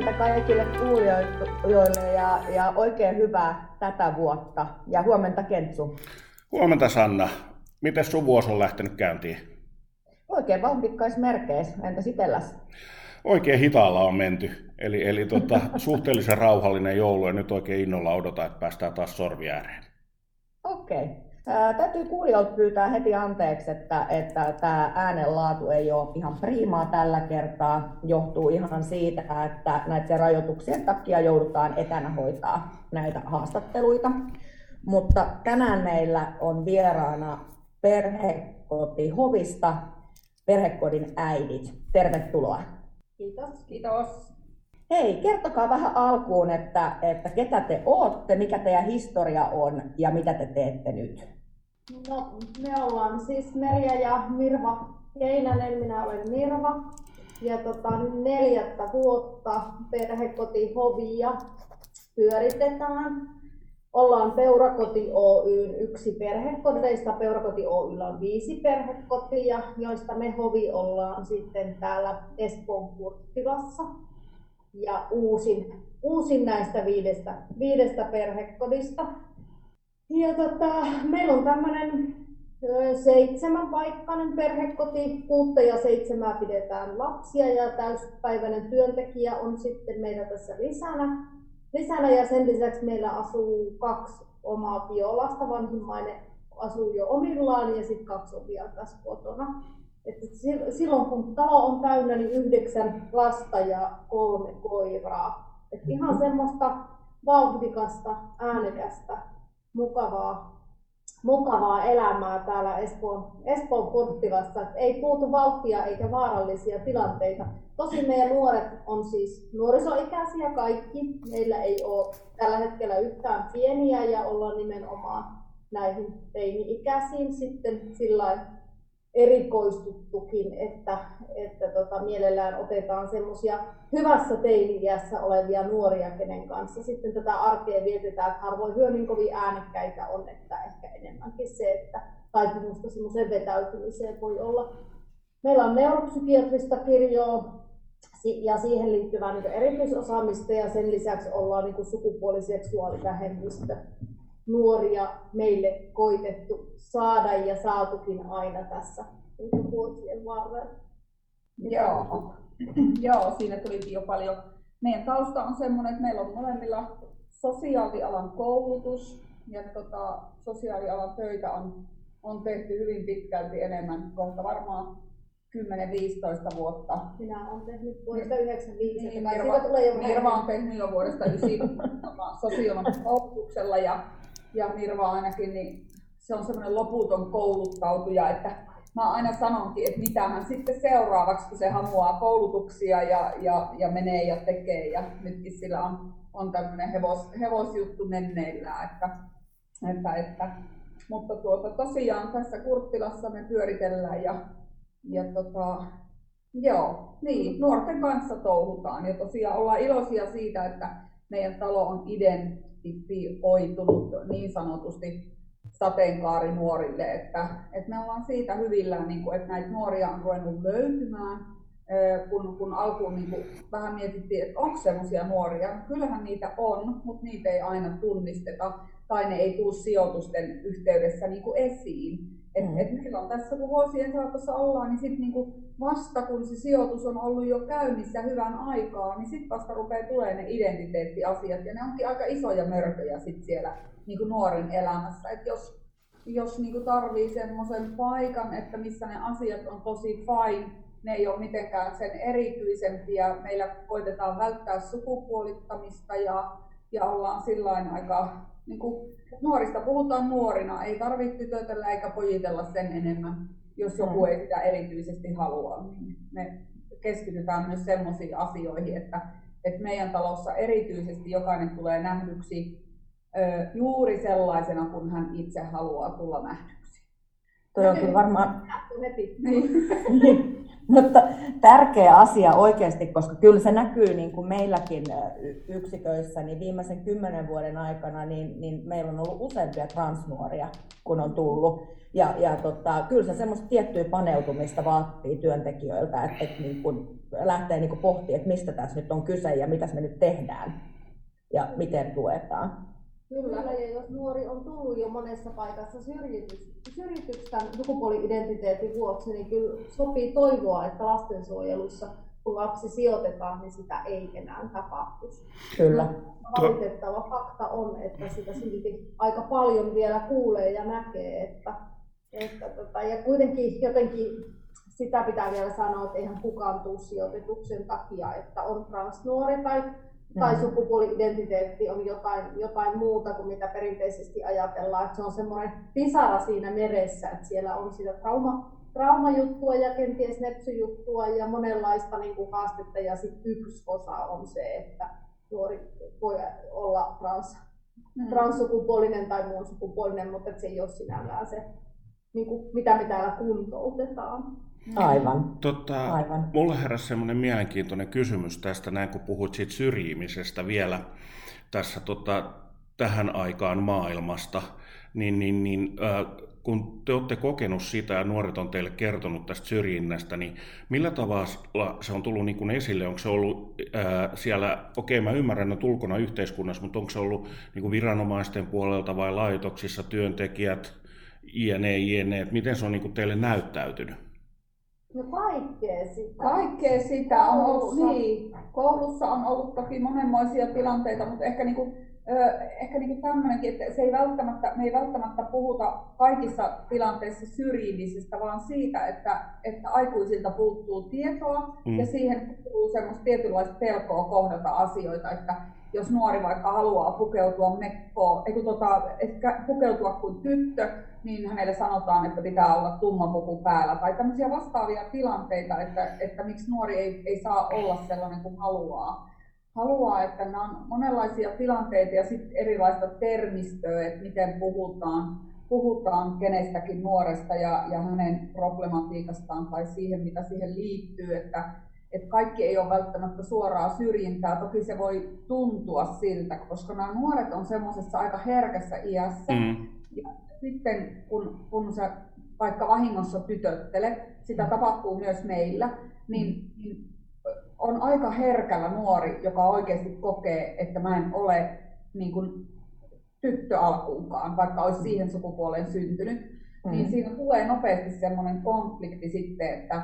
huomenta kaikille kuulijoille ja, ja oikein hyvää tätä vuotta. Ja huomenta Kentsu. Huomenta Sanna. Miten sun vuosi on lähtenyt käyntiin? Oikein merkeissä. Entä itelläs? Oikein hitaalla on menty. Eli, eli tota, suhteellisen rauhallinen joulu ja nyt oikein innolla odotan, että päästään taas sorvi ääreen. Okei. Okay. Ää, täytyy kuulijoilta pyytää heti anteeksi, että, että tämä äänenlaatu ei ole ihan priimaa tällä kertaa. Johtuu ihan siitä, että näiden rajoituksien takia joudutaan etänä hoitaa näitä haastatteluita. Mutta tänään meillä on vieraana perhekoti Hovista, perhekodin äidit. Tervetuloa. Kiitos. Kiitos. Hei, kertokaa vähän alkuun, että, että ketä te olette, mikä teidän historia on ja mitä te teette nyt. No, me ollaan siis Merja ja Mirva Keinänen, minä olen Mirva. Ja tota, neljättä vuotta perhekoti Hovia pyöritetään. Ollaan Peurakoti Oyn yksi perhekodeista. Peurakoti Oyllä on viisi perhekotia, joista me Hovi ollaan sitten täällä Espoon Kurttilassa. Ja uusin, uusin näistä viidestä, viidestä perhekodista. Ja tota, meillä on tämmöinen seitsemän paikkainen perhekoti, kuutta ja seitsemää pidetään lapsia ja täyspäiväinen työntekijä on sitten meillä tässä lisänä. lisänä ja sen lisäksi meillä asuu kaksi omaa biolasta, vanhimmainen asuu jo omillaan ja sitten kaksi on vielä tässä kotona. Että silloin kun talo on täynnä, niin yhdeksän lasta ja kolme koiraa. Et ihan semmoista vauhdikasta, äänekästä mukavaa, mukavaa elämää täällä Espoon, Espoon Kurttilassa. Ei puutu vauhtia eikä vaarallisia tilanteita. Tosi meidän nuoret on siis nuorisoikäisiä kaikki. Meillä ei ole tällä hetkellä yhtään pieniä ja ollaan nimenomaan näihin teini-ikäisiin sitten sillä erikoistuttukin, että, että tota, mielellään otetaan semmoisia hyvässä teini-iässä olevia nuoria, kenen kanssa sitten tätä arkea vietetään. Että harvoin hyö niin kovin äänekkäitä on, että ehkä enemmänkin se, että taipumusta semmoiseen vetäytymiseen voi olla. Meillä on neuropsykiatrista kirjoa ja siihen liittyvää niin erityisosaamista ja sen lisäksi ollaan niin sukupuoliseksuaalivähemmistö nuoria meille koitettu saada ja saatukin aina tässä vuosien varrella. Joo. Joo, siinä tulikin jo paljon. Meidän tausta on sellainen, että meillä on molemmilla sosiaalialan koulutus ja tota, sosiaalialan töitä on, on tehty hyvin pitkälti enemmän, kohta varmaan 10-15 vuotta. Minä olen tehnyt vuodesta 95. Niin, Mirva, tulee jo Mirva on tehnyt jo vuodesta 90 sosiaalialan koulutuksella ja ja Mirva ainakin, niin se on semmoinen loputon kouluttautuja, että mä aina sanonkin, että mitä hän sitten seuraavaksi, kun se hamuaa koulutuksia ja, ja, ja menee ja tekee. Ja nytkin sillä on, on tämmöinen hevos, hevosjuttu menneillään. Että, että, että, mutta tuota, tosiaan tässä Kurttilassa me pyöritellään ja, ja tota, joo, niin, nuorten kanssa touhutaan. Ja tosiaan ollaan iloisia siitä, että meidän talo on iden, identifioitunut niin sanotusti sateenkaarinuorille, että, että me ollaan siitä hyvillään, niin kuin, että näitä nuoria on ruvennut löytymään, kun, kun alkuun niin kuin vähän mietittiin, että onko sellaisia nuoria. Kyllähän niitä on, mutta niitä ei aina tunnisteta tai ne ei tule sijoitusten yhteydessä niin kuin esiin. Et, mm. et meillä on tässä, kun vuosien saatossa ollaan, niin sitten niinku vasta kun se sijoitus on ollut jo käynnissä hyvän aikaa, niin sitten vasta rupeaa tulee ne identiteettiasiat. Ja ne onkin aika isoja mörköjä sit siellä niinku nuoren elämässä. Et jos jos niinku tarvii semmoisen paikan, että missä ne asiat on tosi fine, ne ei ole mitenkään sen erityisempiä. Meillä koitetaan välttää sukupuolittamista ja, ja ollaan sillä aika niin kuin, nuorista puhutaan nuorina, ei tarvitse tytötellä eikä pojitella sen enemmän, jos joku ei sitä erityisesti halua. Niin me keskitytään myös sellaisiin asioihin, että, että meidän talossa erityisesti jokainen tulee nähdyksi ö, juuri sellaisena, kun hän itse haluaa tulla nähdyksi. Toi on kyllä varmaan... Heti. Niin. Mutta tärkeä asia oikeasti, koska kyllä se näkyy niin kuin meilläkin yksiköissä, niin viimeisen kymmenen vuoden aikana niin, niin meillä on ollut useampia transnuoria, kun on tullut. Ja, ja tota, kyllä se semmoista tiettyä paneutumista vaatii työntekijöiltä, että, että niin kun lähtee niin pohtimaan, että mistä tässä nyt on kyse ja mitä me nyt tehdään ja miten tuetaan. Kyllä, ja jos nuori on tullut jo monessa paikassa syrjityksi tämän sukupuoli-identiteetin vuoksi, niin kyllä sopii toivoa, että lastensuojelussa kun lapsi sijoitetaan, niin sitä ei enää tapahtuisi. Kyllä. Valitettava fakta on, että sitä silti aika paljon vielä kuulee ja näkee, että, että tota, ja kuitenkin jotenkin sitä pitää vielä sanoa, että eihän kukaan tule sijoitetuksen takia, että on transnuori tai tai mm. sukupuoli-identiteetti on jotain, jotain muuta kuin mitä perinteisesti ajatellaan. Että se on semmoinen pisara siinä meressä, että siellä on sitä trauma, traumajuttua ja kenties nepsyjuttua ja monenlaista niin kuin haastetta. Ja sitten yksi osa on se, että nuori voi olla trans, mm. transsukupuolinen tai muun sukupuolinen, mutta se ei ole sinällään se, niin kuin, mitä me täällä kuntoutetaan. Aivan. Tota, Aivan. Mulle heräsi semmoinen mielenkiintoinen kysymys tästä, näin kun puhuit siitä syrjimisestä vielä tässä tota, tähän aikaan maailmasta, niin, niin, niin äh, kun te olette kokenut sitä ja nuoret on teille kertonut tästä syrjinnästä, niin millä tavalla se on tullut niin kuin esille? Onko se ollut ää, siellä, okei okay, mä ymmärrän, että ulkona yhteiskunnassa, mutta onko se ollut niin kuin viranomaisten puolelta vai laitoksissa, työntekijät, jne, jne, että miten se on niin kuin teille näyttäytynyt? No kaikkea sitä. Kaikkea sitä on ollut, niin. Koulussa on ollut toki monenmoisia tilanteita, mutta ehkä niinku, ehkä niinku tämmöinenkin, että se ei välttämättä, me ei välttämättä puhuta kaikissa tilanteissa syrjimisestä, vaan siitä, että, että aikuisilta puuttuu tietoa mm. ja siihen kuuluu semmoista tietynlaista pelkoa kohdata asioita, että jos nuori vaikka haluaa pukeutua mekkoon, ei tota, ehkä pukeutua kuin tyttö, niin hänelle sanotaan, että pitää olla tumma puku päällä. Tai tämmöisiä vastaavia tilanteita, että, että miksi nuori ei, ei saa olla sellainen kuin haluaa. Haluaa, että nämä on monenlaisia tilanteita ja sitten erilaista termistöä, että miten puhutaan, puhutaan kenestäkin nuoresta ja, ja hänen problematiikastaan tai siihen, mitä siihen liittyy. Että että kaikki ei ole välttämättä suoraa syrjintää. Toki se voi tuntua siltä, koska nämä nuoret on semmoisessa aika herkässä iässä. Mm. Ja sitten kun, kun sä vaikka vahingossa tytöttelet, sitä tapahtuu myös meillä, niin, niin on aika herkällä nuori, joka oikeasti kokee, että mä en ole niin kuin, tyttö alkuunkaan, vaikka olisi siihen sukupuoleen syntynyt, niin mm. niin siinä tulee nopeasti semmoinen konflikti sitten, että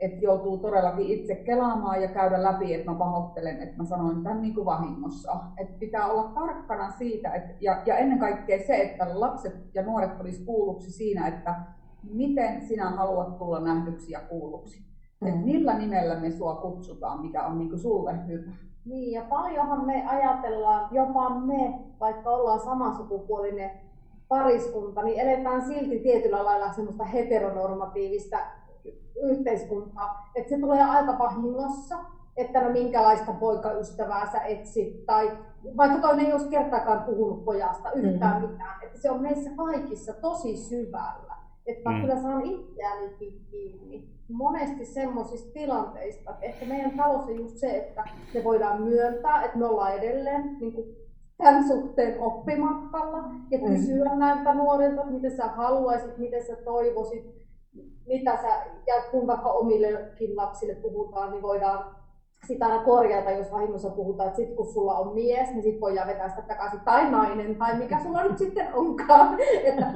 että joutuu todellakin itse kelaamaan ja käydä läpi, että mä pahoittelen, että mä sanoin tämän niin kuin vahingossa. Että pitää olla tarkkana siitä, että, ja, ja ennen kaikkea se, että lapset ja nuoret olisi kuulluksi siinä, että miten sinä haluat tulla nähdyksi ja kuulluksi. Mm. Että millä nimellä me sua kutsutaan, mikä on niin kuin sulle hyvä. Niin, ja paljonhan me ajatellaan, jopa me, vaikka ollaan samansukupuolinen pariskunta, niin eletään silti tietyllä lailla semmoista heteronormatiivista yhteiskuntaa, että se tulee aika vahingossa, että no minkälaista poikaystävää sä etsit, tai vaikka toinen ei olisi kertaakaan puhunut pojasta yhtään mm-hmm. mitään, että se on meissä kaikissa tosi syvällä. Että mm. kyllä saan itseänikin kiinni monesti semmoisista tilanteista, että ehkä meidän talous on just se, että me voidaan myöntää, että me ollaan edelleen niin kuin tämän suhteen oppimatkalla ja mm. kysyä mm. näiltä nuorilta, mitä sä haluaisit, mitä sä toivoisit, mitä sä, ja kun vaikka omillekin lapsille puhutaan, niin voidaan sitä aina korjata, jos vahingossa puhutaan, että sit kun sulla on mies, niin sit voidaan vetää sitä takaisin, tai nainen, tai mikä sulla nyt sitten onkaan. että,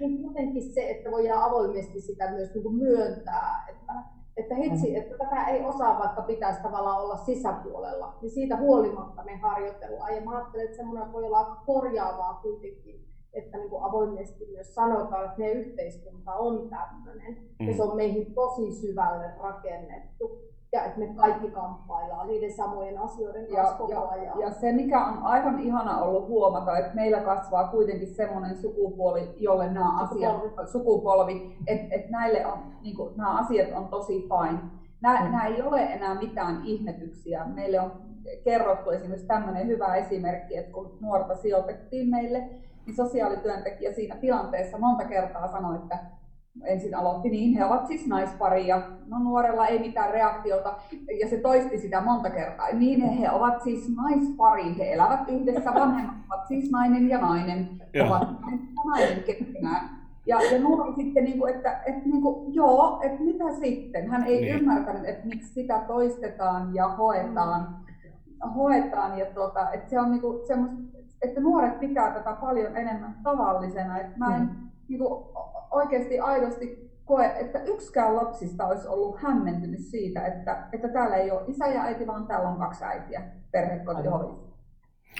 niin jotenkin se, että voidaan avoimesti sitä myös niin kuin myöntää, että, että hitsi, mm. että tätä ei osaa vaikka pitäisi tavallaan olla sisäpuolella, niin siitä huolimatta me harjoitellaan. Ja mä ajattelen, että semmoinen voi olla korjaavaa kuitenkin että niin kuin avoimesti myös sanotaan, että meidän yhteiskunta on tämmöinen mm. ja se on meihin tosi syvälle rakennettu ja että me kaikki kamppaillaan niiden samojen asioiden kanssa ja, koko ja, ajan. Ja se, mikä on aivan ihana ollut huomata, että meillä kasvaa kuitenkin semmoinen sukupuoli, jolle nämä sukupolvi. asiat, sukupolvi, että, että näille on, niin kuin, nämä asiat on tosi fine. Nämä, mm. nämä ei ole enää mitään ihmetyksiä. Meille on kerrottu esimerkiksi tämmöinen hyvä esimerkki, että kun nuorta sijoitettiin meille, niin sosiaalityöntekijä siinä tilanteessa monta kertaa sanoi, että ensin aloitti niin, he ovat siis naispari ja no nuorella ei mitään reaktiota ja se toisti sitä monta kertaa. Niin he ovat siis naispari, he elävät yhdessä, vanhemmat ovat siis nainen ja nainen, Joo. ovat nainen ja nainen keskenään. Ja, ja nuori sitten, niin kuin, että, että niin kuin, joo, että mitä sitten? Hän ei Niin. ymmärtänyt, että miksi sitä toistetaan ja hoetaan. hoetaan ja tota, että se on niin kuin semmoista, että nuoret pitää tätä paljon enemmän tavallisena. Että mä en Mm. niin kuin, oikeasti aidosti koe, että yksikään lapsista olisi ollut hämmentynyt siitä, että, että täällä ei ole isä ja äiti, vaan täällä on kaksi äitiä perhekotihoidossa.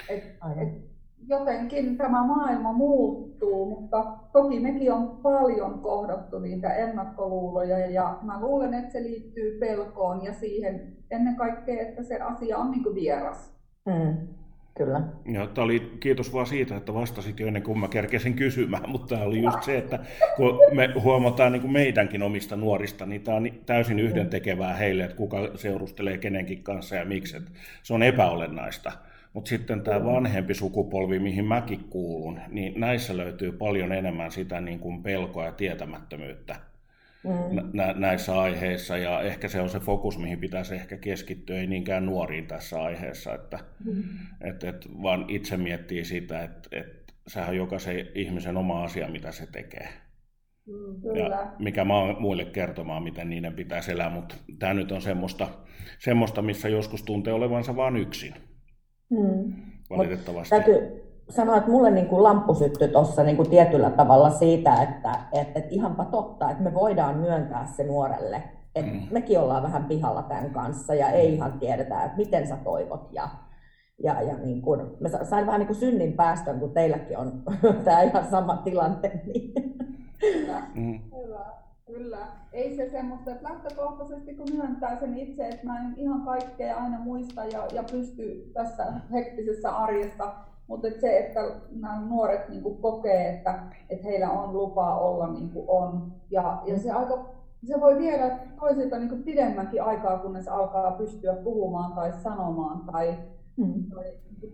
Et, Aivan. et jotenkin tämä maailma muuttuu, mutta toki mekin on paljon kohdattu niitä ennakkoluuloja ja mä luulen, että se liittyy pelkoon ja siihen ennen kaikkea, että se asia on niin vieras. Mm, kyllä. Ja tämä oli, kiitos vaan siitä, että vastasit jo ennen kuin mä kerkesin kysymään, mutta tämä oli just se, että kun me huomataan niin kuin meidänkin omista nuorista, niin tämä on täysin yhdentekevää heille, että kuka seurustelee kenenkin kanssa ja miksi. Että se on epäolennaista. Mutta sitten tämä vanhempi sukupolvi, mihin mäkin kuulun, niin näissä löytyy paljon enemmän sitä niin kuin pelkoa ja tietämättömyyttä Mm, nä- näissä aiheissa. Ja ehkä se on se fokus, mihin pitäisi ehkä keskittyä, ei niinkään nuoriin tässä aiheessa, että et, et vaan itse miettii sitä, että et, sehän on jokaisen ihmisen oma asia, mitä se tekee. Mm. Kyllä. Ja mikä mä oon muille kertomaan, miten niiden pitäisi elää, mutta tämä nyt on semmoista, semmoista, missä joskus tuntee olevansa vain yksin, mm. valitettavasti. Täytyy sanoa, että mulle niin kuin lamppu syttyi tuossa niin kuin tietyllä tavalla siitä, että, että, että ihanpa totta, että me voidaan myöntää se nuorelle. Että Mm. mekin ollaan vähän pihalla tämän kanssa ja ei ihan tiedetä, että miten sä toivot. Ja, ja, ja niin kuin, mä sa- sain vähän niin kuin synnin päästön, kun teilläkin on tämä ihan sama tilanne. Niin. Kyllä. Mm. Kyllä, kyllä. Ei se semmoista, että lähtökohtaisesti kun myöntää sen itse, että mä en ihan kaikkea aina muista ja, ja pysty tässä hektisessä arjessa, mutta et se, että nämä nuoret niin kokee, että, että heillä on lupa olla niin kuin on. Ja, ja se, aika, se voi viedä toisilta niin pidemmänkin aikaa, kunnes alkaa pystyä puhumaan tai sanomaan tai Mm.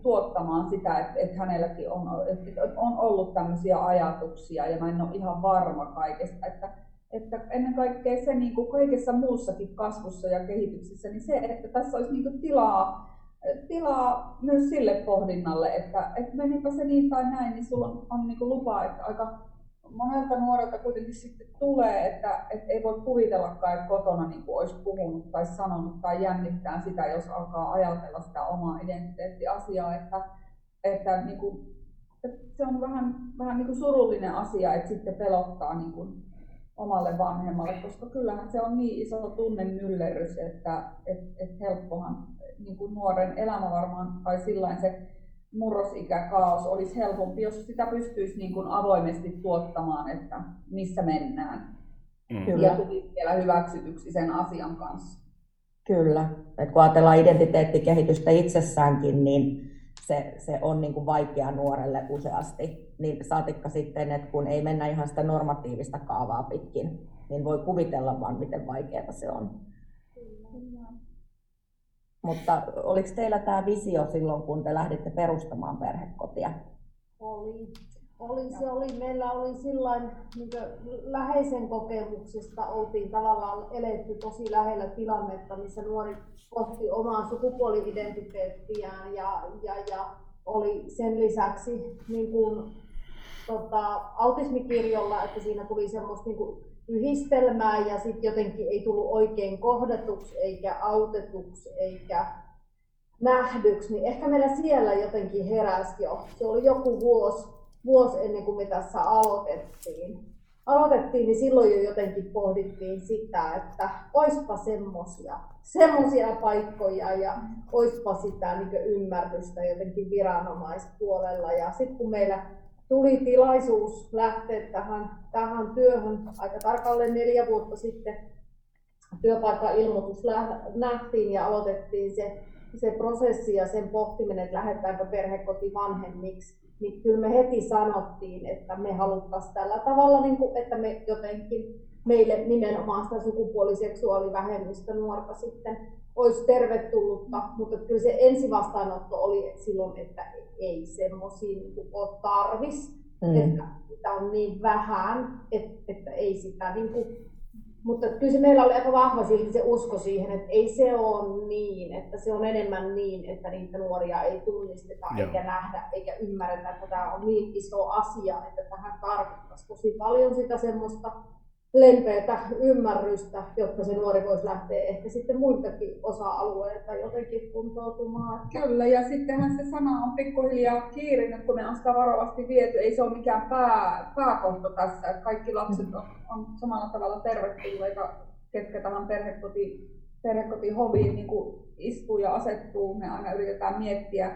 tuottamaan sitä, että, että hänelläkin on, että on ollut tämmöisiä ajatuksia ja mä en ole ihan varma kaikesta. Että, että ennen kaikkea se niin kuin kaikessa muussakin kasvussa ja kehityksessä, niin se, että tässä olisi niin kuin tilaa, tilaa myös sille pohdinnalle, että, että menipä se niin tai näin, niin sulla on, on niin lupa, että aika monelta nuorelta kuitenkin sitten tulee, että, että ei voi kuvitellakaan, että kotona niin kuin olisi puhunut tai sanonut tai jännittää sitä, jos alkaa ajatella sitä omaa identiteettiasiaa, että, että, niin kuin, että se on vähän, vähän niin kuin surullinen asia, että sitten pelottaa niin kuin omalle vanhemmalle, koska kyllähän se on niin iso tunnemyllerrys, että et, et helppohan niin kuin nuoren elämä varmaan, tai sillä se murrosikäkaos olisi helpompi, jos sitä pystyisi niin kuin avoimesti tuottamaan, että missä mennään. Mm. Kyllä. Ja tulisi vielä hyväksytyksi sen asian kanssa. Kyllä. Et kun ajatellaan identiteettikehitystä itsessäänkin, niin se, se on niin kuin vaikea nuorelle useasti. Niin saatikka sitten, että kun ei mennä ihan sitä normatiivista kaavaa pitkin, niin voi kuvitella vaan, miten vaikeaa se on. Mutta oliko teillä tämä visio silloin, kun te lähditte perustamaan perhekotia? Oli. Oli, se oli, meillä oli sillain, niin läheisen kokemuksesta oltiin tavallaan eletty tosi lähellä tilannetta, missä nuori pohti omaa sukupuoli-identiteettiään ja, ja, ja oli sen lisäksi niin kuin, tota, autismikirjolla, että siinä tuli semmoista niin kuin yhdistelmää ja sitten jotenkin ei tullut oikein kohdatuksi eikä autetuksi eikä nähdyksi, niin ehkä meillä siellä jotenkin heräsi jo. Se oli joku vuosi, vuosi ennen kuin me tässä aloitettiin. Aloitettiin, niin silloin jo jotenkin pohdittiin sitä, että oispa semmosia, semmosia paikkoja ja oispa sitä niin ymmärrystä jotenkin viranomaispuolella. Ja sitten kun meillä tuli tilaisuus lähteä tähän, tähän työhön aika tarkalleen neljä vuotta sitten, työpaikka-ilmoitus nähtiin ja aloitettiin se se prosessi ja sen pohtiminen, että lähdetäänkö perhekoti vanhemmiksi, niin kyllä me heti sanottiin, että me haluttaisiin tällä tavalla, niin kuin, että me jotenkin meille nimenomaan sitä sukupuoliseksuaalivähemmistä nuorta sitten olisi tervetullutta, mutta kyllä se ensivastaanotto oli silloin, että ei semmoisia niin ole tarvis. mm. että sitä on niin vähän, että, että ei sitä niin kuin, mutta kyllä se meillä oli aika vahva silti se usko siihen, että ei se ole niin, että se on enemmän niin, että niitä nuoria ei tunnisteta Joo. eikä nähdä eikä ymmärretä, että tämä on niin iso asia, että tähän tarvittaisiin tosi paljon sitä semmoista lempeätä ymmärrystä, jotta se nuori voisi lähteä ehkä sitten muiltakin osa-alueilta jotenkin kuntoutumaan. Kyllä, ja sittenhän se sana on pikkuhiljaa kiirinyt, kun me on sitä varovasti viety. Ei se ole mikään pää, pääkohta tässä, että kaikki lapset on, on samalla tavalla tervetulleita, ketkä tähän perhekoti, perhekotihoviin niin istuu ja asettuu. Me aina yritetään miettiä,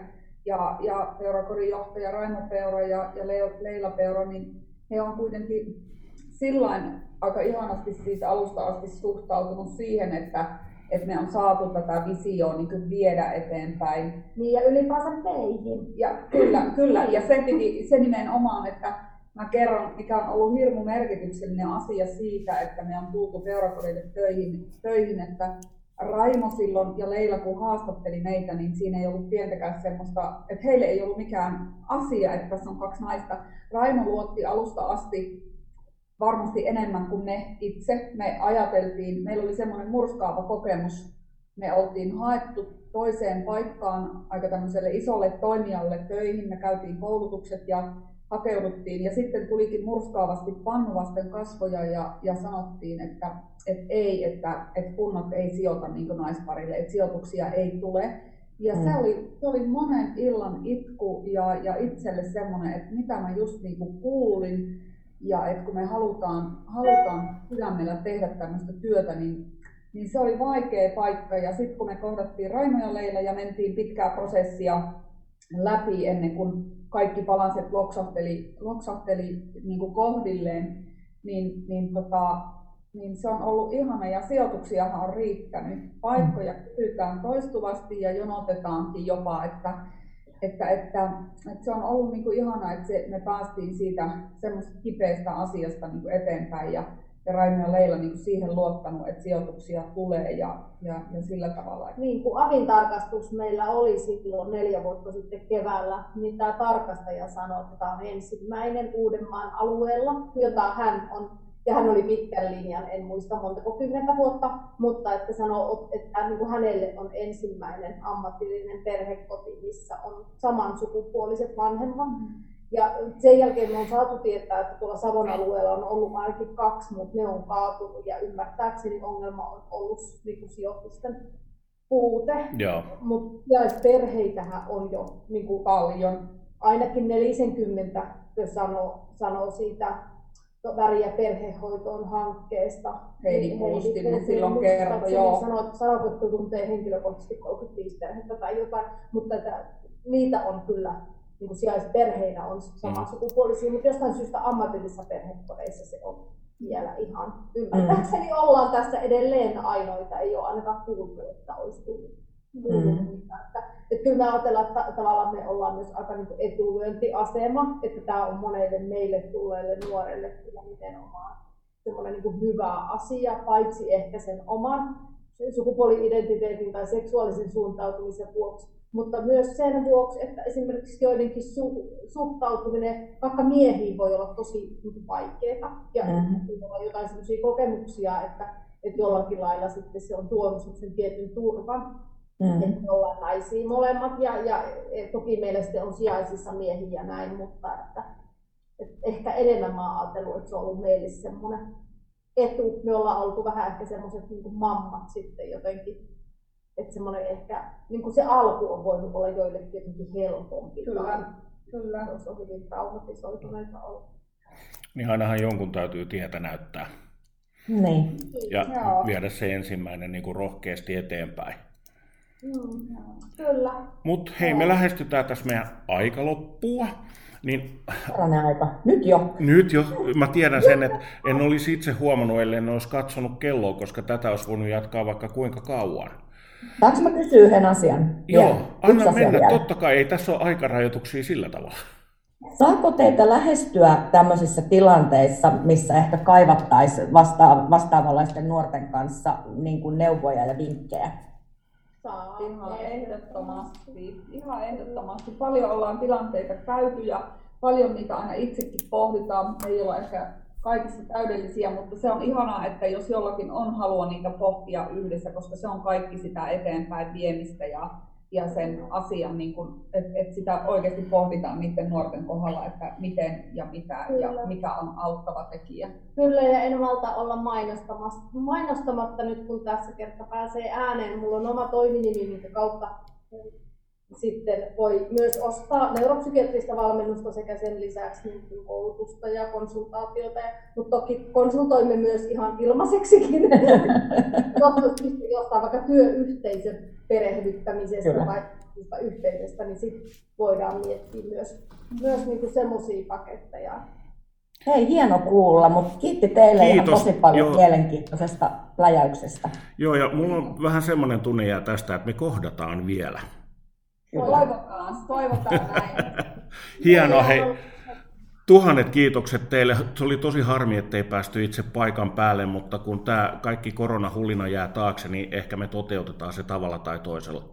ja, ja Peurakodin johtaja Raimo Peura ja, ja Leila Peura, niin he on kuitenkin sillain aika ihanasti siis alusta asti suhtautunut siihen, että, että me on saatu tätä visioa niin viedä eteenpäin. Niin ja ylipäänsä meihin. Ja kyllä, kyllä. Ja se, piti, se nimenomaan, että mä kerron, mikä on ollut hirmu merkityksellinen asia siitä, että me on tultu peurakodille töihin, töihin, että Raimo silloin ja Leila kun haastatteli meitä, niin siinä ei ollut pientäkään semmoista, että heille ei ollut mikään asia, että tässä on kaksi naista. Raimo luotti alusta asti varmasti enemmän kuin me itse. Me ajateltiin, meillä oli semmoinen murskaava kokemus, me oltiin haettu toiseen paikkaan aika tämmöiselle isolle toimijalle töihin, me käytiin koulutukset ja hakeuduttiin ja sitten tulikin murskaavasti pannuvasten kasvoja ja, ja sanottiin, että, että ei, että, että kunnat ei sijoita niin naisparille, että sijoituksia ei tule. Ja mm. se, oli, se oli monen illan itku ja, ja itselle semmoinen, että mitä mä just niin kuin kuulin, ja että kun me halutaan, halutaan sydämellä tehdä tämmöistä työtä, niin, niin se oli vaikea paikka. Ja sitten kun me kohdattiin Raimo ja Leila ja mentiin pitkää prosessia läpi ennen kuin kaikki palaset loksahteli, loksahteli niin kuin kohdilleen, niin, niin, tota, niin se on ollut ihana ja sijoituksiahan on riittänyt. Paikkoja kysytään toistuvasti ja jonotetaankin jopa, että että, että, että se on ollut niin kuin ihana, että se, me päästiin siitä semmoista kipeästä asiasta niin kuin eteenpäin ja, ja Raimo ja Leila niin kuin siihen luottanut, että sijoituksia tulee ja, ja, ja sillä tavalla. Niin kuin avin tarkastus meillä oli silloin neljä vuotta sitten keväällä, niin tämä tarkastaja sanoi, että tämä on ensimmäinen Uudenmaan alueella, jota hän on ja hän oli pitkän linjan, en muista montako kymmentä vuotta, mutta että sanoo, että niin kuin hänelle on ensimmäinen ammatillinen perhekoti, missä on samansukupuoliset vanhemmat. Mm. Ja sen jälkeen me on saatu tietää, että tuolla Savon alueella on ollut ainakin kaksi, mutta ne on kaatunut ja ymmärtääkseni ongelma on ollut niin kuin sijoitusten puute. Mutta perheitähän on jo niin kuin paljon, ainakin 40 sanoo, sanoo siitä väriä perhehoitoon hankkeesta. Heidi Pustinen silloin kertoi, joo. Sanoi, että tuntee henkilökohtaisesti 35 perhettä tai jotain, mutta että niitä on kyllä, niin kuin sijaisperheinä on mm. mutta jostain syystä ammatillisissa perhekodeissa se on vielä ihan ymmärtääkseni mm. ollaan tässä edelleen ainoita, ei ole ainakaan kuultu, että olisi tullut Mm. Että, että kyllä me ajatellaan, että tavallaan me ollaan myös aika niin etulyöntiasema, että tämä on monelle meille tulleille nuorelle kyllä nimenomaan semmoinen niin hyvä asia, paitsi ehkä sen oman sukupuoli-identiteetin tai seksuaalisen suuntautumisen vuoksi, mutta myös sen vuoksi, että esimerkiksi joidenkin su- suhtautuminen vaikka miehiin voi olla tosi niin vaikeaa ja mm-hmm. olla jotain sellaisia kokemuksia, että, että jollakin lailla sitten se on tuonut sen tietyn turvan Mm. Että ollaan naisia molemmat ja, ja toki meillä sitten on sijaisissa miehiä ja näin, mutta että, että ehkä enemmän mä oon ajatellut, että se on ollut meille semmoinen etu. Me ollaan oltu vähän ehkä semmoiset niin mammat sitten jotenkin. Että semmoinen ehkä, niin kuin se alku on voinut olla joillekin jotenkin helpompi. Kyllä, tai, kyllä. Jos on hyvin traumatisoituneita ollut. Niin ainahan jonkun täytyy tietä näyttää. Niin. Ja Joo. viedä se ensimmäinen niin kuin rohkeasti eteenpäin. Mm, kyllä. Mutta hei, me lähestytään tässä meidän aika loppua. Niin, aika. Nyt jo. Nyt jo. Mä tiedän sen, että en olisi itse huomannut, ellei en olisi katsonut kelloa, koska tätä olisi voinut jatkaa vaikka kuinka kauan. Saanko mä kysyä yhden asian? Joo, vielä? anna Yksi mennä. Totta kai ei tässä ole aikarajoituksia sillä tavalla. Saako teitä lähestyä tämmöisissä tilanteissa, missä ehkä kaivattaisiin vasta- vastaavanlaisten nuorten kanssa niin kuin neuvoja ja vinkkejä? Saa, ihan ehdottomasti. Ihan ehdottomasti. Paljon ollaan tilanteita käyty ja paljon niitä aina itsekin pohditaan. Me ei olla ehkä kaikissa täydellisiä, mutta se on ihanaa, että jos jollakin on halua niitä pohtia yhdessä, koska se on kaikki sitä eteenpäin viemistä ja, ja sen asian, niin kun, että et sitä oikeasti pohditaan niiden nuorten kohdalla, että miten ja mitä Kyllä. ja mikä on auttava tekijä. Kyllä, ja en malta olla mainostamatta, mainostamatta nyt, kun tässä kerta pääsee ääneen. Mulla on oma toiminimi, minkä kautta sitten voi myös ostaa neuropsykiatrista valmennusta sekä sen lisäksi niin koulutusta ja konsultaatiota. Mutta toki konsultoimme myös ihan ilmaiseksikin. Toivottavasti jostain vaikka työyhteisön perehdyttämisestä Kyllä. tai yhteisestä, niin sit voidaan miettiä myös, myös niin semmoisia paketteja. Hei, hieno kuulla, mutta kiitti teille ihan Kiitos, tosi paljon joo. mielenkiintoisesta läjäyksestä. Joo, ja mulla on vähän semmoinen tunne jää tästä, että me kohdataan vielä. Kyllä. Toivotaan, toivotaan näin. Hienoa, hei. Tuhannet kiitokset teille. Se oli tosi harmi, ettei päästy itse paikan päälle, mutta kun tämä kaikki koronahulina jää taakse, niin ehkä me toteutetaan se tavalla tai toisella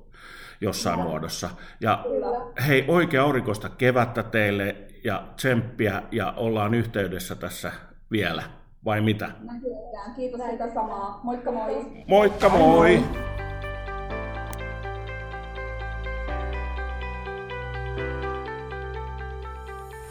jossain muodossa. Ja Kyllä. hei, oikea aurinkoista kevättä teille ja tsemppiä ja ollaan yhteydessä tässä vielä. Vai mitä? Nähdään. Kiitos siitä samaa. Moikka moi! Moikka moi!